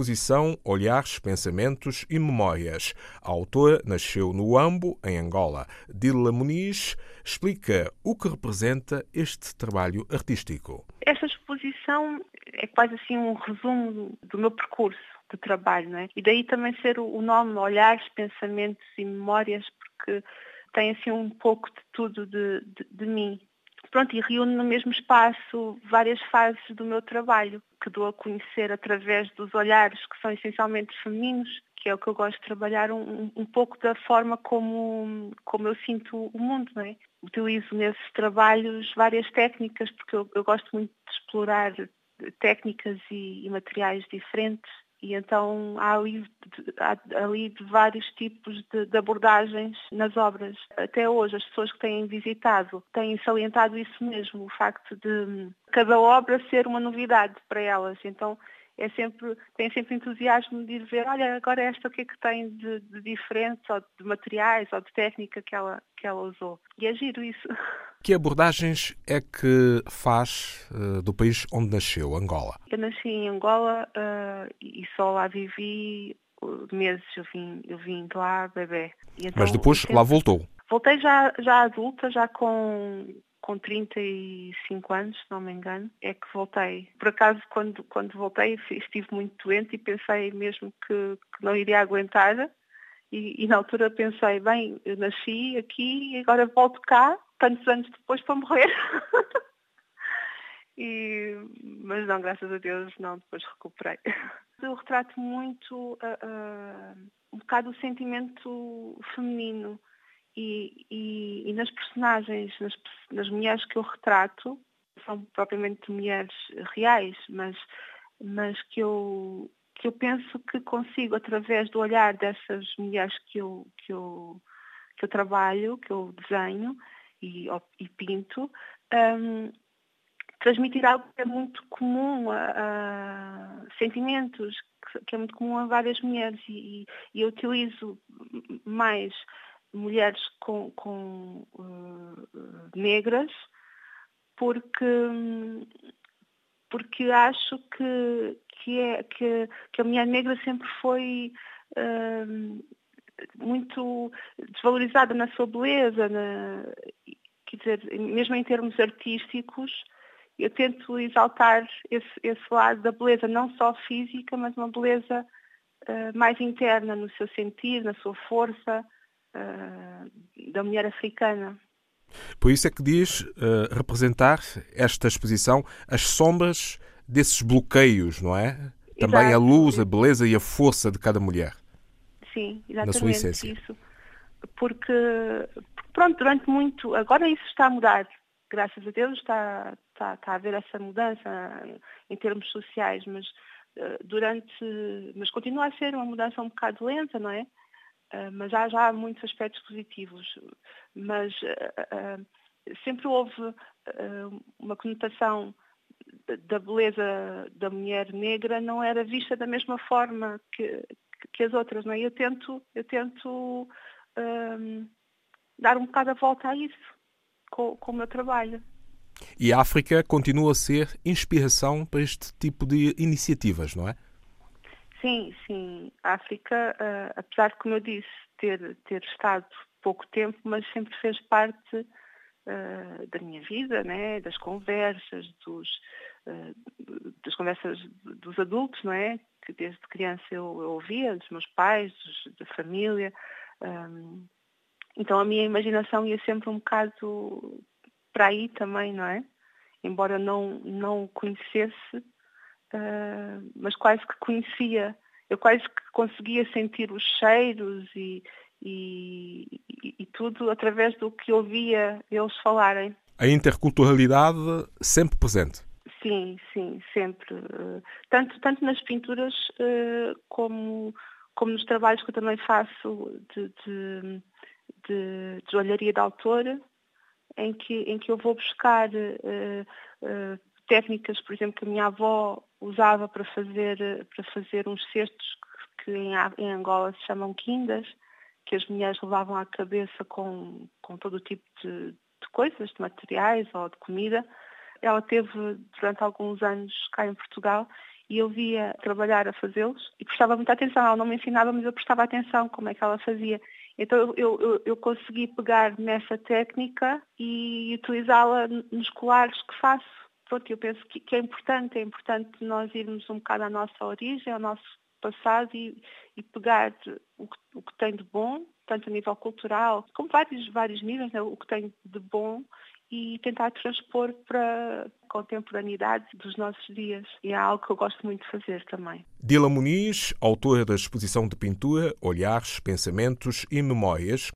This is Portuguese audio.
exposição Olhares, Pensamentos e Memórias. A autora nasceu no Ambo, em Angola. Dila Muniz explica o que representa este trabalho artístico. Esta exposição é quase assim um resumo do meu percurso de trabalho, não é? E daí também ser o nome Olhares, Pensamentos e Memórias, porque tem assim um pouco de tudo de, de, de mim. Pronto, e reúne no mesmo espaço várias fases do meu trabalho, que dou a conhecer através dos olhares que são essencialmente femininos, que é o que eu gosto de trabalhar, um, um pouco da forma como, como eu sinto o mundo, não é? Utilizo nesses trabalhos várias técnicas, porque eu, eu gosto muito de explorar técnicas e, e materiais diferentes e então há ali, há ali vários tipos de, de, abordagens nas obras. Até hoje as pessoas que têm visitado têm salientado isso mesmo, o facto de cada obra ser uma novidade para elas. Então é sempre, tem sempre entusiasmo de ir ver, olha, agora esta o que é que tem de, de diferente, ou de materiais, ou de técnica que ela, que ela usou. E é giro isso. Que abordagens é que faz uh, do país onde nasceu, Angola? Eu nasci em Angola uh, e só lá vivi meses, eu vim, eu vim de lá bebê. Então, Mas depois lá voltou? Voltei já, já adulta, já com com 35 anos, se não me engano, é que voltei. Por acaso, quando, quando voltei, estive muito doente e pensei mesmo que, que não iria aguentar. E, e, na altura pensei, bem, eu nasci aqui e agora volto cá, tantos anos depois para morrer. e, mas não, graças a Deus, não, depois recuperei. Eu retrato muito uh, uh, um bocado o sentimento feminino e, e, e nas personagens, nas, nas mulheres que eu retrato, são propriamente mulheres reais, mas, mas que, eu, que eu penso que consigo, através do olhar dessas mulheres que eu, que eu, que eu trabalho, que eu desenho e, e pinto, um, transmitir algo que é muito comum a, a sentimentos, que, que, é muito comum a várias mulheres. E, e eu utilizo mais mulheres com, com uh, negras porque porque acho que que é que, que a mulher negra sempre foi uh, muito desvalorizada na sua beleza na, quer dizer mesmo em termos artísticos eu tento exaltar esse, esse lado da beleza não só física mas uma beleza uh, mais interna no seu sentir na sua força uh, da mulher africana. Por isso é que diz uh, representar esta exposição as sombras desses bloqueios, não é? Também Exato. a luz, a beleza e a força de cada mulher. Sim, exatamente na sua essência. isso. Porque, pronto, durante muito, agora isso está a mudar, graças a Deus está, está, está a haver essa mudança em termos sociais, mas uh, durante, mas continua a ser uma mudança um bocado lenta, não é? Ah, mas há já muitos aspectos positivos. Mas uh, sempre houve uma conotação da beleza da mulher negra não era vista da mesma forma que, que as outras. Não é? Eu tento, eu tento um, dar um bocado a volta a isso com, com o meu trabalho. E a África continua a ser inspiração para este tipo de iniciativas, não é? Sim, sim. A África, uh, apesar de, como eu disse, ter, ter estado pouco tempo, mas sempre fez parte uh, da minha vida, né? das conversas, dos, uh, das conversas dos adultos, não é? Que desde criança eu, eu ouvia, dos meus pais, dos, da família. Um, então a minha imaginação ia sempre um bocado para aí também, não é? Embora não, não conhecesse uh, mas quase que conhecia, eu quase que conseguia sentir os cheiros e, e, e, e tudo através do que ouvia eles falarem. A interculturalidade sempre presente. Sim, sim, sempre. Tanto, tanto nas pinturas uh, como, como nos trabalhos que eu também faço de, de, de, de olharia de autor, em que, em que eu vou buscar uh, uh, técnicas, por exemplo, que a minha avó usava para fazer, para fazer uns cestos que em, em Angola se chamam quindas, que as mulheres levavam à cabeça com, com todo o tipo de, de coisas, de materiais ou de comida. Ela teve durante alguns anos cá em Portugal e eu via trabalhar a fazê-los e prestava muita atenção. Ela não me ensinava, mas eu prestava atenção como é que ela fazia. Então eu, eu, eu consegui pegar nessa técnica e utilizá-la nos colares que faço. Pronto, eu penso que, que, é importante, é importante nós irmos um bocado à nossa origem, ao nosso passado e, e pegar o que, o que, tem de bom, tanto a nível cultural, como vários, vários níveis, né, o que tem de bom e tentar transpor para contemporaneidade dos nossos dias. E é algo que eu gosto muito de fazer também. Dila Muniz, autora da exposição de pintura Olhares, Pensamentos e Memórias.